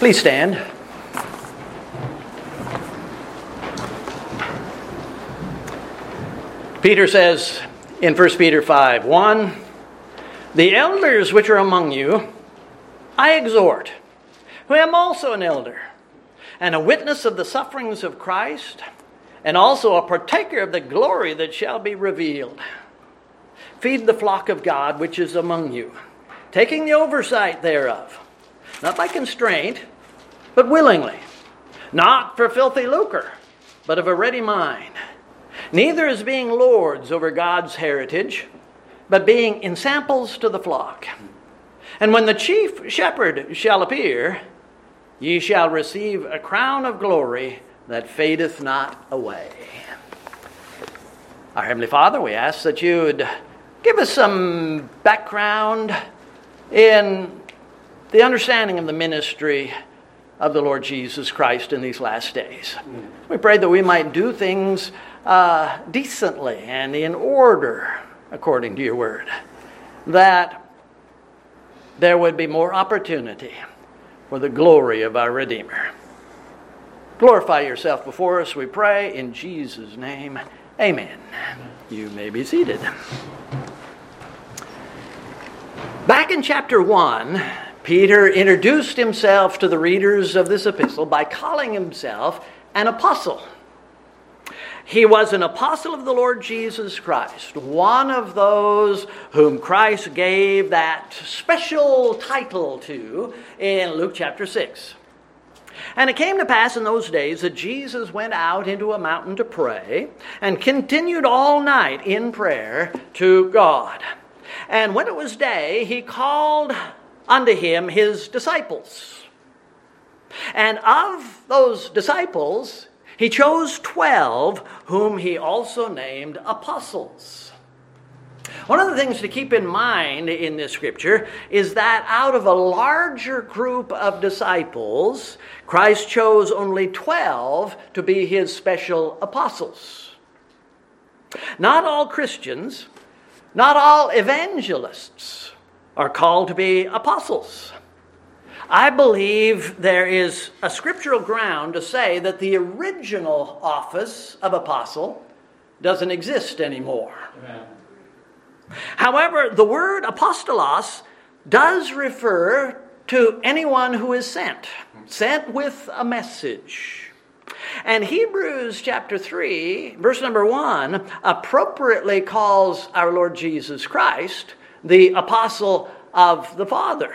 Please stand. Peter says in 1 Peter 5 1 The elders which are among you, I exhort, who am also an elder, and a witness of the sufferings of Christ, and also a partaker of the glory that shall be revealed. Feed the flock of God which is among you, taking the oversight thereof, not by constraint, but willingly, not for filthy lucre, but of a ready mind neither as being lords over God's heritage, but being ensamples to the flock. And when the chief shepherd shall appear, ye shall receive a crown of glory that fadeth not away. Our Heavenly Father, we ask that you would give us some background in the understanding of the ministry of the Lord Jesus Christ in these last days. We pray that we might do things uh, decently and in order, according to your word, that there would be more opportunity for the glory of our Redeemer. Glorify yourself before us, we pray, in Jesus' name. Amen. You may be seated. Back in chapter 1, Peter introduced himself to the readers of this epistle by calling himself an apostle. He was an apostle of the Lord Jesus Christ, one of those whom Christ gave that special title to in Luke chapter 6. And it came to pass in those days that Jesus went out into a mountain to pray and continued all night in prayer to God. And when it was day, he called unto him his disciples. And of those disciples, he chose 12, whom he also named apostles. One of the things to keep in mind in this scripture is that out of a larger group of disciples, Christ chose only 12 to be his special apostles. Not all Christians, not all evangelists are called to be apostles. I believe there is a scriptural ground to say that the original office of apostle doesn't exist anymore. Amen. However, the word apostolos does refer to anyone who is sent, sent with a message. And Hebrews chapter 3, verse number 1, appropriately calls our Lord Jesus Christ the apostle of the Father.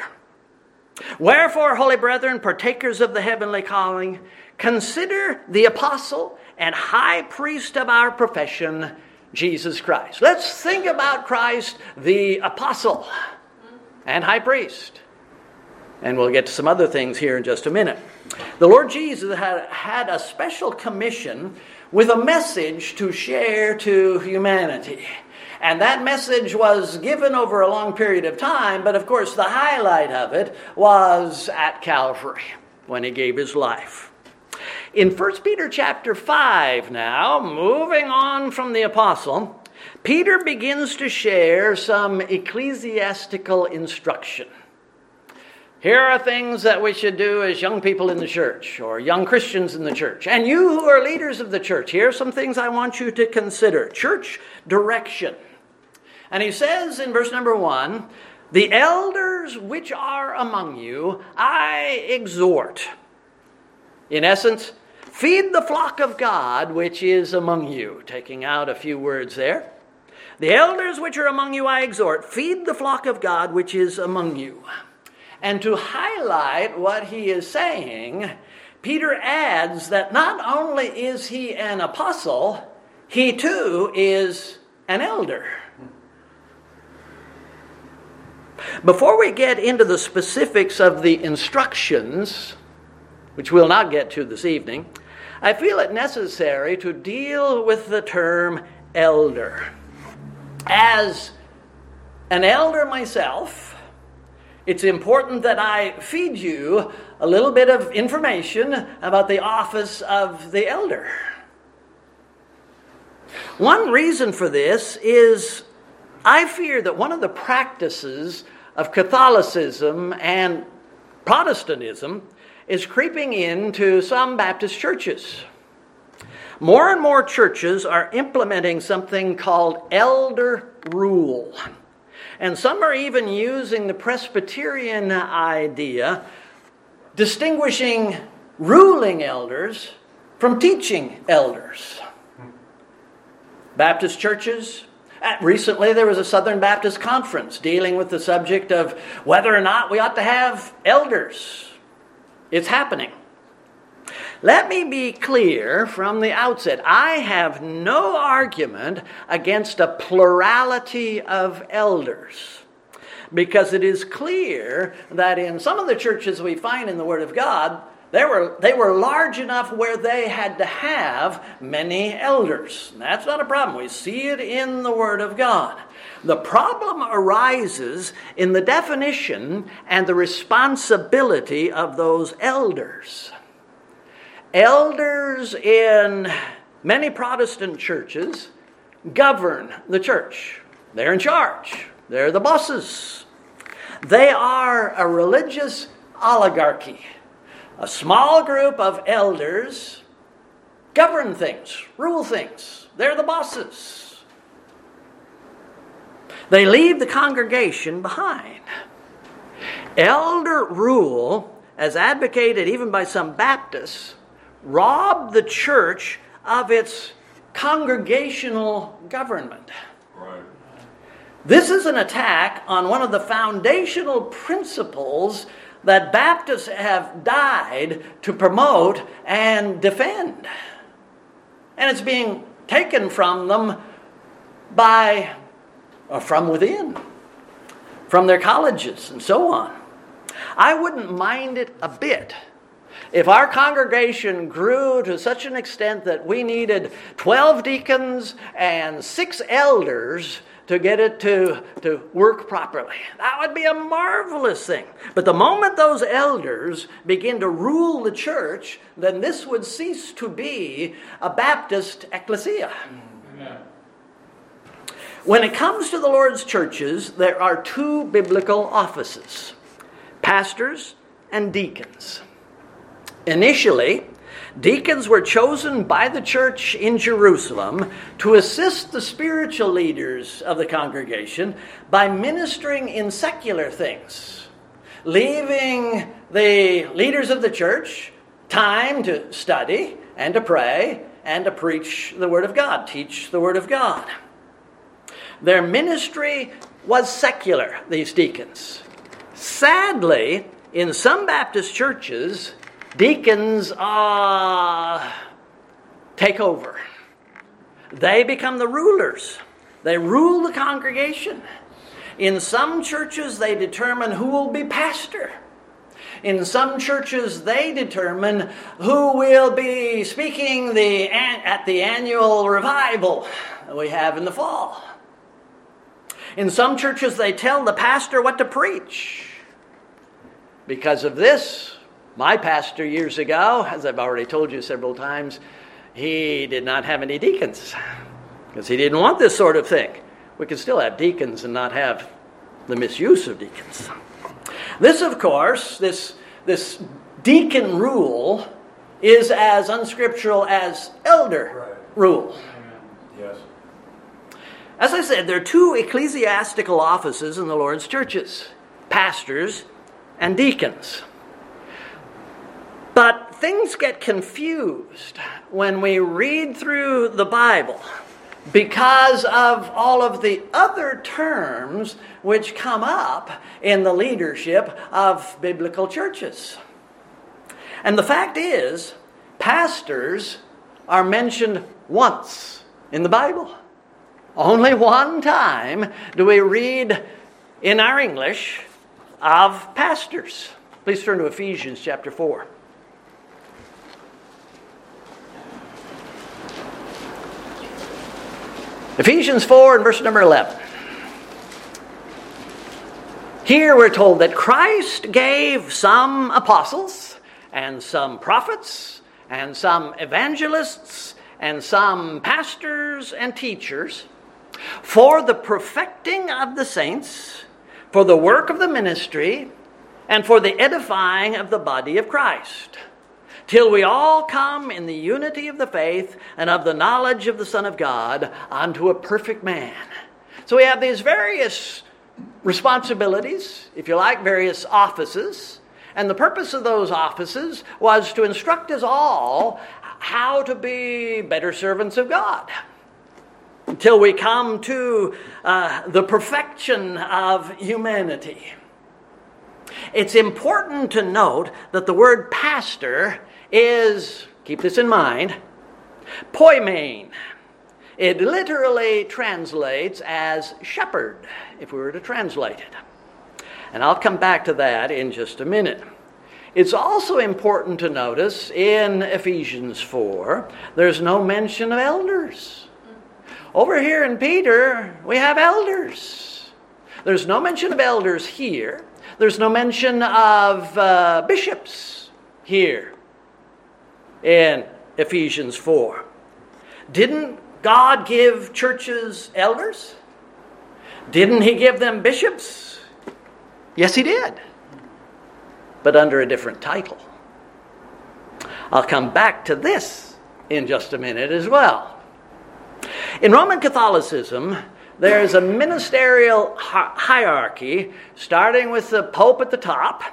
Wherefore, holy brethren, partakers of the heavenly calling, consider the apostle and high priest of our profession, Jesus Christ. Let's think about Christ, the apostle and high priest. And we'll get to some other things here in just a minute. The Lord Jesus had, had a special commission with a message to share to humanity. And that message was given over a long period of time, but of course, the highlight of it was at Calvary when he gave his life. In 1 Peter chapter 5, now, moving on from the apostle, Peter begins to share some ecclesiastical instruction. Here are things that we should do as young people in the church or young Christians in the church. And you who are leaders of the church, here are some things I want you to consider church direction. And he says in verse number one, The elders which are among you, I exhort. In essence, feed the flock of God which is among you. Taking out a few words there. The elders which are among you, I exhort, feed the flock of God which is among you. And to highlight what he is saying, Peter adds that not only is he an apostle, he too is an elder. Before we get into the specifics of the instructions, which we'll not get to this evening, I feel it necessary to deal with the term elder. As an elder myself, it's important that I feed you a little bit of information about the office of the elder. One reason for this is I fear that one of the practices of Catholicism and Protestantism is creeping into some Baptist churches. More and more churches are implementing something called elder rule. And some are even using the Presbyterian idea, distinguishing ruling elders from teaching elders. Baptist churches, uh, Recently, there was a Southern Baptist conference dealing with the subject of whether or not we ought to have elders. It's happening. Let me be clear from the outset I have no argument against a plurality of elders. Because it is clear that in some of the churches we find in the Word of God, they were, they were large enough where they had to have many elders. That's not a problem. We see it in the Word of God. The problem arises in the definition and the responsibility of those elders. Elders in many Protestant churches govern the church, they're in charge, they're the bosses. They are a religious oligarchy. A small group of elders govern things, rule things. They're the bosses. They leave the congregation behind. Elder rule, as advocated even by some Baptists, robbed the church of its congregational government. Right. This is an attack on one of the foundational principles that Baptists have died to promote and defend. And it's being taken from them by, or from within, from their colleges and so on. I wouldn't mind it a bit if our congregation grew to such an extent that we needed 12 deacons and six elders to get it to, to work properly. That would be a marvelous thing. But the moment those elders begin to rule the church, then this would cease to be a Baptist ecclesia. When it comes to the Lord's churches, there are two biblical offices pastors and deacons. Initially, Deacons were chosen by the church in Jerusalem to assist the spiritual leaders of the congregation by ministering in secular things, leaving the leaders of the church time to study and to pray and to preach the Word of God, teach the Word of God. Their ministry was secular, these deacons. Sadly, in some Baptist churches, Deacons uh, take over. They become the rulers. They rule the congregation. In some churches, they determine who will be pastor. In some churches, they determine who will be speaking the, at the annual revival we have in the fall. In some churches, they tell the pastor what to preach. Because of this, my pastor years ago, as I've already told you several times, he did not have any deacons because he didn't want this sort of thing. We can still have deacons and not have the misuse of deacons. This, of course, this, this deacon rule is as unscriptural as elder right. rule. Yes. As I said, there are two ecclesiastical offices in the Lord's churches pastors and deacons. But things get confused when we read through the Bible because of all of the other terms which come up in the leadership of biblical churches. And the fact is, pastors are mentioned once in the Bible. Only one time do we read in our English of pastors. Please turn to Ephesians chapter 4. Ephesians 4 and verse number 11. Here we're told that Christ gave some apostles and some prophets and some evangelists and some pastors and teachers for the perfecting of the saints, for the work of the ministry, and for the edifying of the body of Christ, till we all come in the unity of the faith and of the knowledge of the Son of God unto a perfect man. So we have these various responsibilities, if you like, various offices. And the purpose of those offices was to instruct us all how to be better servants of God until we come to uh, the perfection of humanity. It's important to note that the word pastor is, keep this in mind, poimen. It literally translates as shepherd, if we were to translate it. And I'll come back to that in just a minute. It's also important to notice in Ephesians 4, there's no mention of elders. Over here in Peter, we have elders. There's no mention of elders here. There's no mention of uh, bishops here in Ephesians 4. Didn't God give churches elders? Didn't He give them bishops? Yes, He did, but under a different title. I'll come back to this in just a minute as well. In Roman Catholicism, there's a ministerial hierarchy starting with the Pope at the top,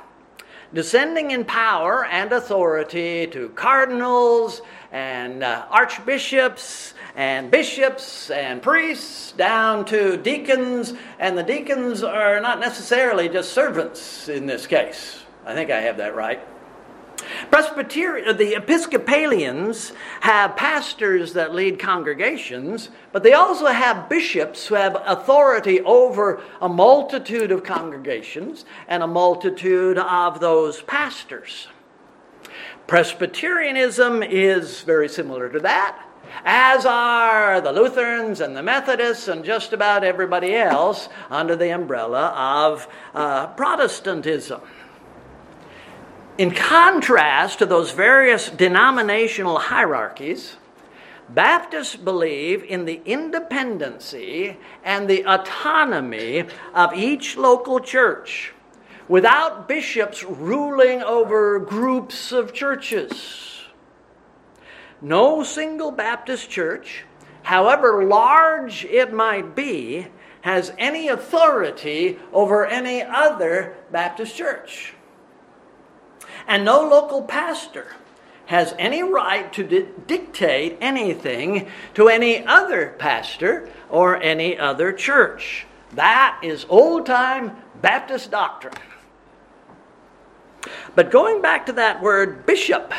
descending in power and authority to cardinals and uh, archbishops and bishops and priests down to deacons, and the deacons are not necessarily just servants in this case. I think I have that right. Presbyterian, the Episcopalians have pastors that lead congregations, but they also have bishops who have authority over a multitude of congregations and a multitude of those pastors. Presbyterianism is very similar to that, as are the Lutherans and the Methodists and just about everybody else under the umbrella of uh, Protestantism. In contrast to those various denominational hierarchies, Baptists believe in the independency and the autonomy of each local church without bishops ruling over groups of churches. No single Baptist church, however large it might be, has any authority over any other Baptist church. And no local pastor has any right to di- dictate anything to any other pastor or any other church. That is old time Baptist doctrine. But going back to that word bishop,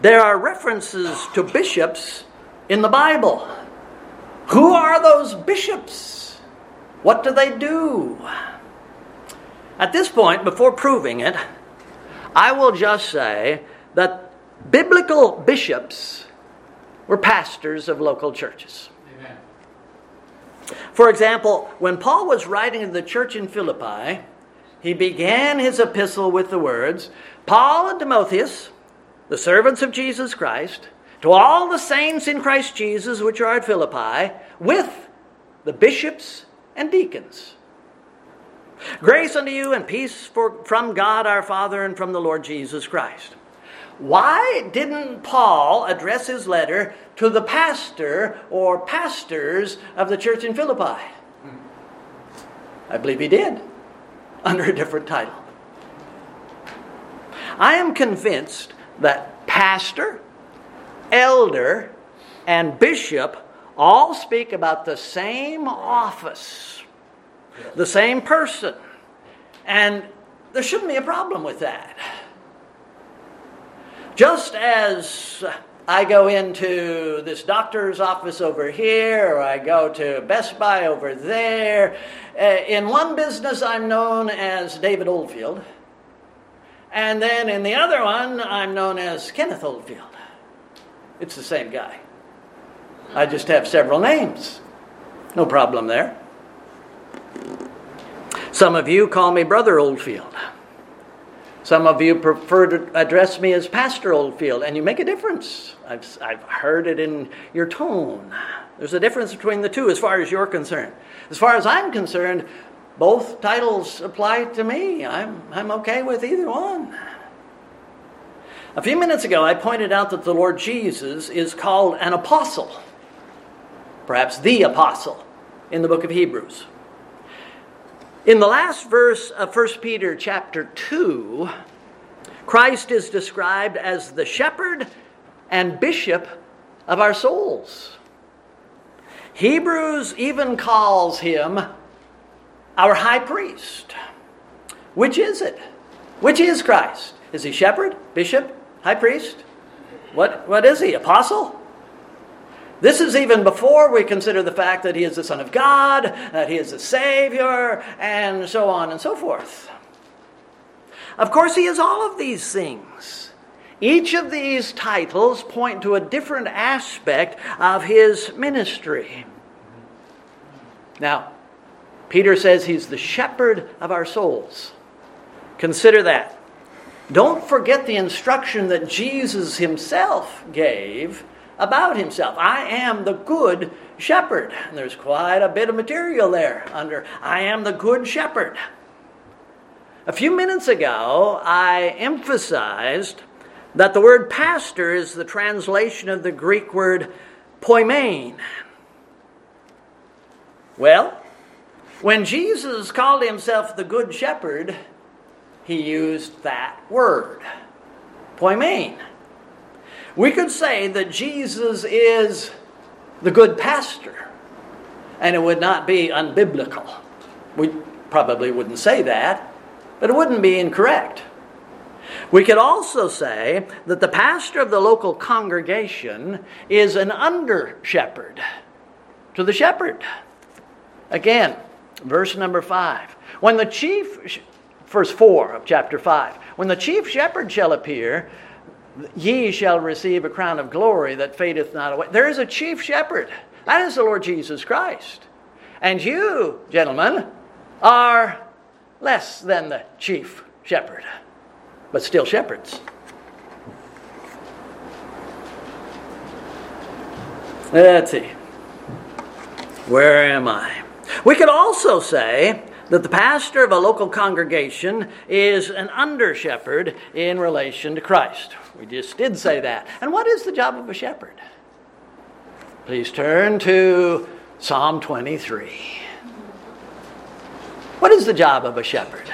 there are references to bishops in the Bible. Who are those bishops? What do they do? At this point, before proving it, I will just say that biblical bishops were pastors of local churches. Amen. For example, when Paul was writing to the church in Philippi, he began his epistle with the words Paul and Timotheus, the servants of Jesus Christ, to all the saints in Christ Jesus which are at Philippi, with the bishops and deacons. Grace unto you and peace for, from God our Father and from the Lord Jesus Christ. Why didn't Paul address his letter to the pastor or pastors of the church in Philippi? I believe he did, under a different title. I am convinced that pastor, elder, and bishop all speak about the same office the same person. And there shouldn't be a problem with that. Just as I go into this doctor's office over here, or I go to Best Buy over there, uh, in one business I'm known as David Oldfield, and then in the other one I'm known as Kenneth Oldfield. It's the same guy. I just have several names. No problem there. Some of you call me Brother Oldfield. Some of you prefer to address me as Pastor Oldfield, and you make a difference. I've, I've heard it in your tone. There's a difference between the two as far as you're concerned. As far as I'm concerned, both titles apply to me. I'm, I'm okay with either one. A few minutes ago, I pointed out that the Lord Jesus is called an apostle, perhaps the apostle, in the book of Hebrews. In the last verse of 1 Peter chapter 2, Christ is described as the shepherd and bishop of our souls. Hebrews even calls him our high priest. Which is it? Which is Christ? Is he shepherd, bishop, high priest? What, what is he? Apostle? This is even before we consider the fact that he is the Son of God, that he is the Savior, and so on and so forth. Of course, he is all of these things. Each of these titles point to a different aspect of his ministry. Now, Peter says he's the shepherd of our souls. Consider that. Don't forget the instruction that Jesus himself gave about himself. I am the good shepherd. And there's quite a bit of material there under I am the good shepherd. A few minutes ago, I emphasized that the word pastor is the translation of the Greek word poimen. Well, when Jesus called himself the good shepherd, he used that word, poimen. We could say that Jesus is the good pastor, and it would not be unbiblical. We probably wouldn't say that, but it wouldn't be incorrect. We could also say that the pastor of the local congregation is an under shepherd to the shepherd. Again, verse number five. When the chief verse 4 of chapter 5. When the chief shepherd shall appear, ye shall receive a crown of glory that fadeth not away. There is a chief shepherd. That is the Lord Jesus Christ. And you, gentlemen, are less than the chief shepherd, but still shepherds. Let's see. Where am I? We could also say that the pastor of a local congregation is an under shepherd in relation to Christ. We just did say that. And what is the job of a shepherd? Please turn to Psalm 23. What is the job of a shepherd?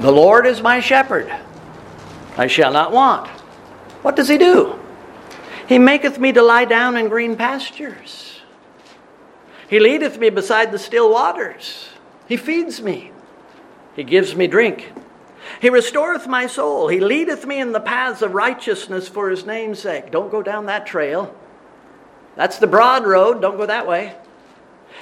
The Lord is my shepherd. I shall not want. What does he do? He maketh me to lie down in green pastures. He leadeth me beside the still waters. He feeds me. He gives me drink. He restoreth my soul. He leadeth me in the paths of righteousness for his name's sake. Don't go down that trail. That's the broad road. Don't go that way.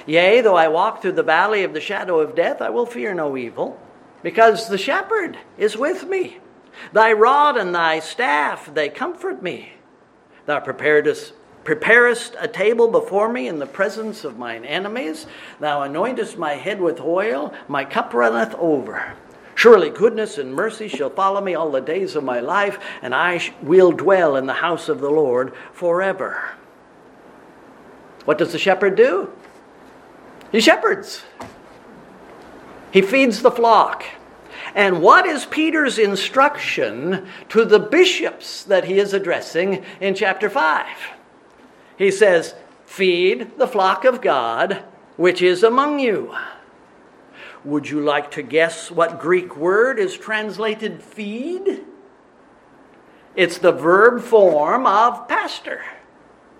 Yea, though I walk through the valley of the shadow of death, I will fear no evil, because the shepherd is with me. Thy rod and thy staff, they comfort me. Thou preparest, preparest a table before me in the presence of mine enemies. Thou anointest my head with oil, my cup runneth over. Surely goodness and mercy shall follow me all the days of my life, and I will dwell in the house of the Lord forever. What does the shepherd do? He shepherds. He feeds the flock. And what is Peter's instruction to the bishops that he is addressing in chapter 5? He says, Feed the flock of God which is among you. Would you like to guess what Greek word is translated feed? It's the verb form of pastor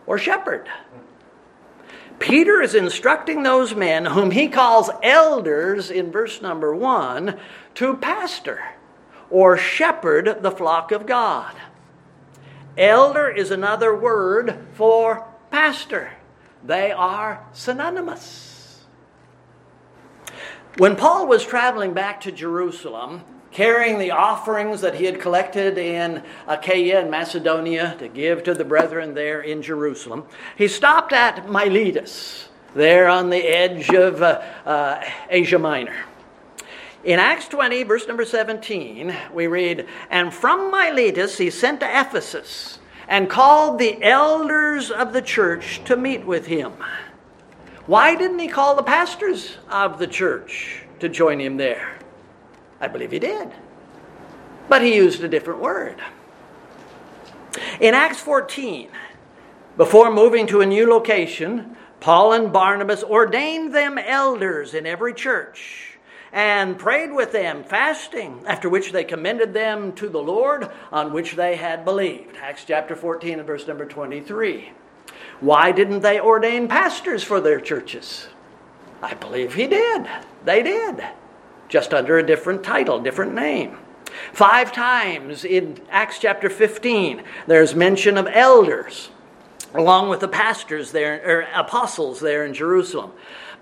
or shepherd. Peter is instructing those men whom he calls elders in verse number one to pastor or shepherd the flock of God. Elder is another word for pastor, they are synonymous. When Paul was traveling back to Jerusalem, carrying the offerings that he had collected in Achaia and Macedonia to give to the brethren there in Jerusalem, he stopped at Miletus, there on the edge of uh, uh, Asia Minor. In Acts 20, verse number 17, we read, And from Miletus he sent to Ephesus, and called the elders of the church to meet with him. Why didn't he call the pastors of the church to join him there? I believe he did. But he used a different word. In Acts 14, before moving to a new location, Paul and Barnabas ordained them elders in every church and prayed with them, fasting, after which they commended them to the Lord on which they had believed. Acts chapter 14 and verse number 23. Why didn't they ordain pastors for their churches? I believe he did. They did. Just under a different title, different name. Five times in Acts chapter 15, there's mention of elders along with the pastors there, or apostles there in Jerusalem.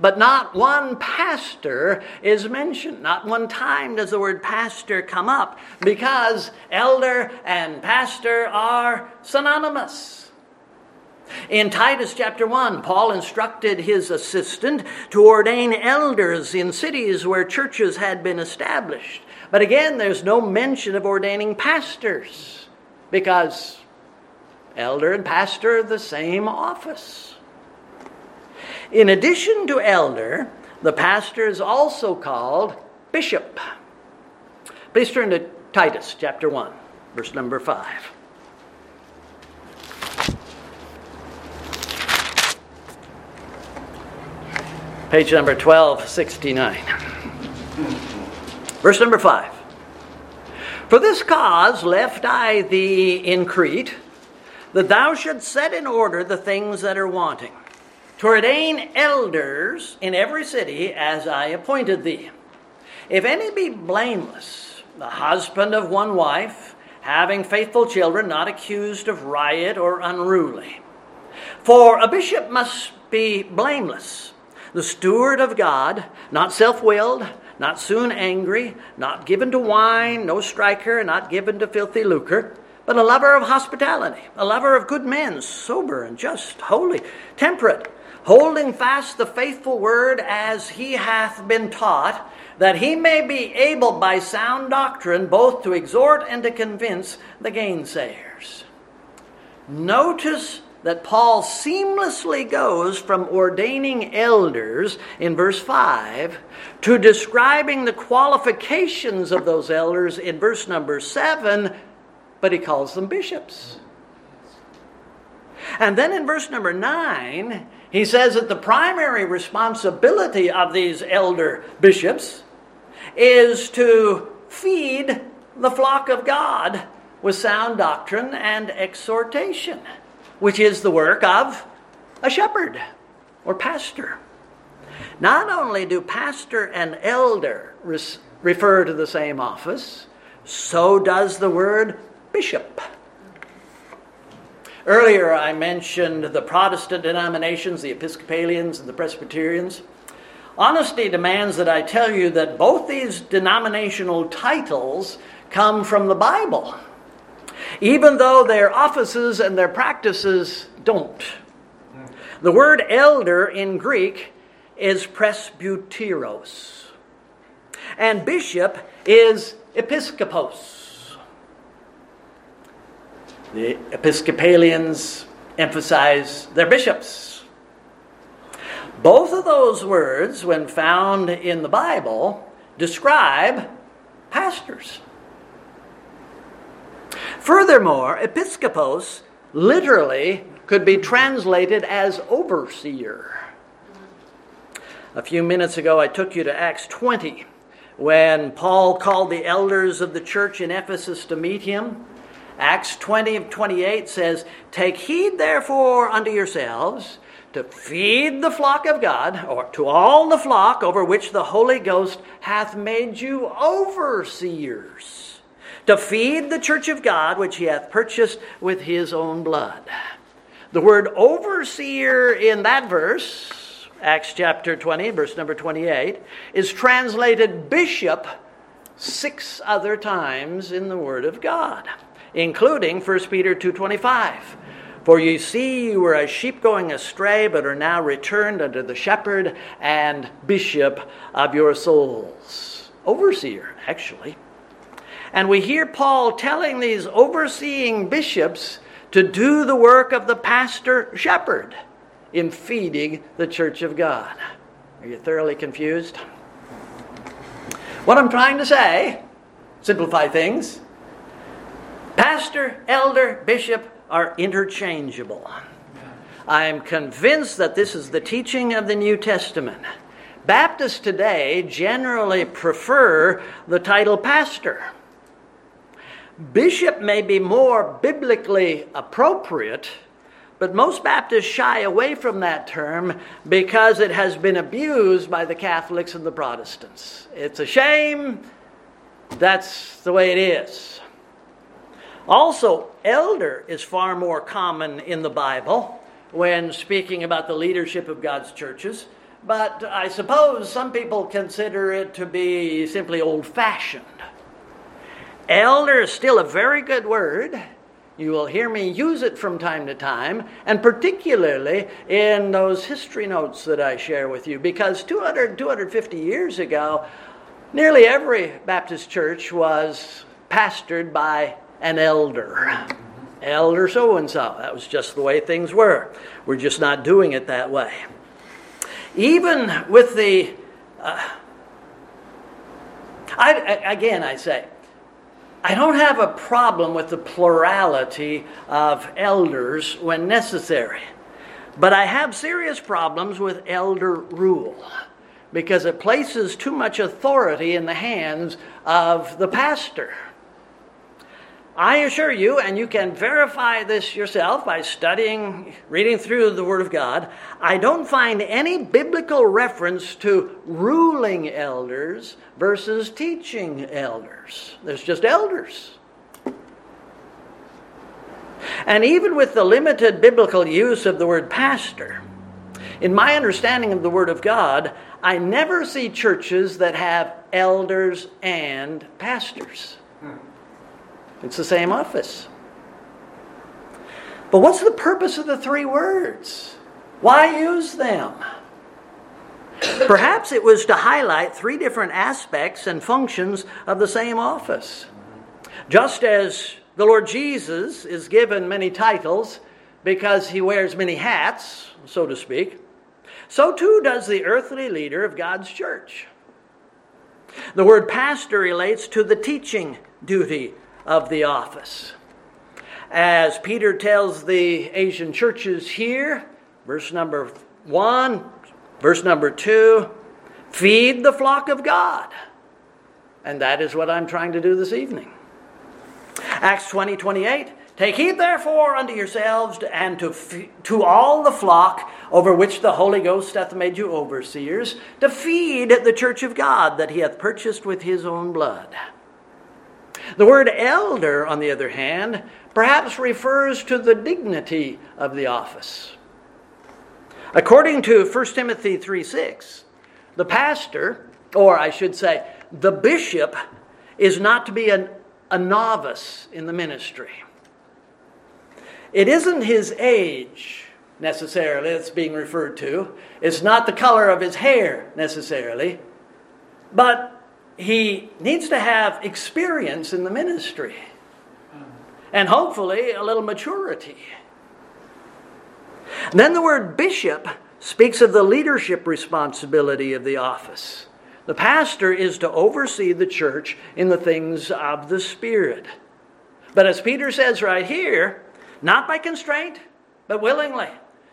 But not one pastor is mentioned. Not one time does the word pastor come up because elder and pastor are synonymous. In Titus chapter 1, Paul instructed his assistant to ordain elders in cities where churches had been established. But again, there's no mention of ordaining pastors because elder and pastor are the same office. In addition to elder, the pastor is also called bishop. Please turn to Titus chapter 1, verse number 5. Page number 1269. Verse number 5. For this cause left I thee in Crete, that thou shouldst set in order the things that are wanting to ordain elders in every city as I appointed thee. If any be blameless, the husband of one wife, having faithful children, not accused of riot or unruly. For a bishop must be blameless, the steward of God, not self willed, not soon angry, not given to wine, no striker, not given to filthy lucre, but a lover of hospitality, a lover of good men, sober and just, holy, temperate holding fast the faithful word as he hath been taught, that he may be able by sound doctrine both to exhort and to convince the gainsayers. Notice that Paul seamlessly goes from ordaining elders in verse 5 to describing the qualifications of those elders in verse number 7, but he calls them bishops. And then in verse number 9, he says that the primary responsibility of these elder bishops is to feed the flock of God with sound doctrine and exhortation, which is the work of a shepherd or pastor. Not only do pastor and elder res- refer to the same office, so does the word bishop. Earlier, I mentioned the Protestant denominations, the Episcopalians and the Presbyterians. Honesty demands that I tell you that both these denominational titles come from the Bible, even though their offices and their practices don't. The word elder in Greek is presbyteros, and bishop is episkopos. The Episcopalians emphasize their bishops. Both of those words, when found in the Bible, describe pastors. Furthermore, episkopos literally could be translated as overseer. A few minutes ago, I took you to Acts 20 when Paul called the elders of the church in Ephesus to meet him. Acts 20 of 28 says, Take heed therefore unto yourselves to feed the flock of God, or to all the flock over which the Holy Ghost hath made you overseers, to feed the church of God which he hath purchased with his own blood. The word overseer in that verse, Acts chapter 20, verse number 28, is translated bishop six other times in the Word of God including 1 Peter 2:25. For you see you were as sheep going astray, but are now returned unto the shepherd and bishop of your souls. Overseer, actually. And we hear Paul telling these overseeing bishops to do the work of the pastor shepherd in feeding the church of God. Are you thoroughly confused? What I'm trying to say, simplify things, pastor, elder, bishop are interchangeable. I am convinced that this is the teaching of the New Testament. Baptists today generally prefer the title pastor. Bishop may be more biblically appropriate, but most Baptists shy away from that term because it has been abused by the Catholics and the Protestants. It's a shame. That's the way it is. Also, elder is far more common in the Bible when speaking about the leadership of God's churches, but I suppose some people consider it to be simply old fashioned. Elder is still a very good word. You will hear me use it from time to time, and particularly in those history notes that I share with you, because 200, 250 years ago, nearly every Baptist church was pastored by an elder. Elder so and so. That was just the way things were. We're just not doing it that way. Even with the. Uh, I, again, I say, I don't have a problem with the plurality of elders when necessary, but I have serious problems with elder rule because it places too much authority in the hands of the pastor. I assure you, and you can verify this yourself by studying, reading through the Word of God, I don't find any biblical reference to ruling elders versus teaching elders. There's just elders. And even with the limited biblical use of the word pastor, in my understanding of the Word of God, I never see churches that have elders and pastors. It's the same office. But what's the purpose of the three words? Why use them? Perhaps it was to highlight three different aspects and functions of the same office. Just as the Lord Jesus is given many titles because he wears many hats, so to speak, so too does the earthly leader of God's church. The word pastor relates to the teaching duty of the office. As Peter tells the Asian churches here, verse number one, verse number two, feed the flock of God. And that is what I'm trying to do this evening. Acts 20 28. Take heed therefore unto yourselves and to, to all the flock over which the Holy Ghost hath made you overseers, to feed the church of God that he hath purchased with his own blood. The word elder, on the other hand, perhaps refers to the dignity of the office. According to 1 Timothy 3 6, the pastor, or I should say, the bishop, is not to be an, a novice in the ministry. It isn't his age necessarily that's being referred to, it's not the color of his hair necessarily, but he needs to have experience in the ministry and hopefully a little maturity. then the word bishop speaks of the leadership responsibility of the office. The pastor is to oversee the church in the things of the Spirit. But as Peter says right here, not by constraint, but willingly,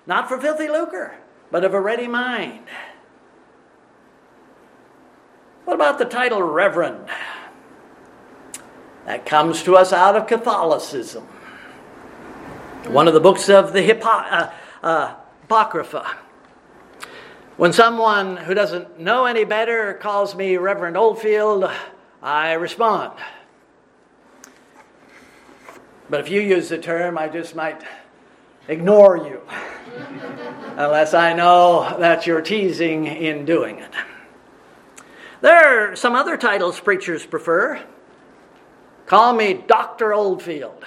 not for filthy lucre, but of a ready mind. What about the title Reverend? That comes to us out of Catholicism. One of the books of the Hippo- uh, uh, Apocrypha. When someone who doesn't know any better calls me Reverend Oldfield, I respond. But if you use the term, I just might ignore you, unless I know that you're teasing in doing it. There are some other titles preachers prefer. Call me Dr. Oldfield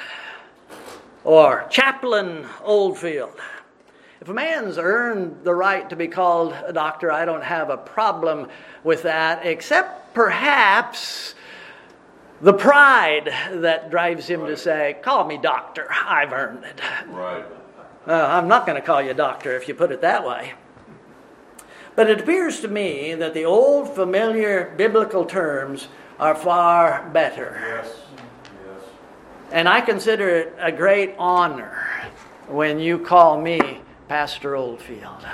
or Chaplain Oldfield. If a man's earned the right to be called a doctor, I don't have a problem with that, except perhaps the pride that drives him to say, Call me doctor, I've earned it. Right. Uh, I'm not going to call you doctor if you put it that way. But it appears to me that the old familiar biblical terms are far better. Yes. Yes. And I consider it a great honor when you call me Pastor Oldfield.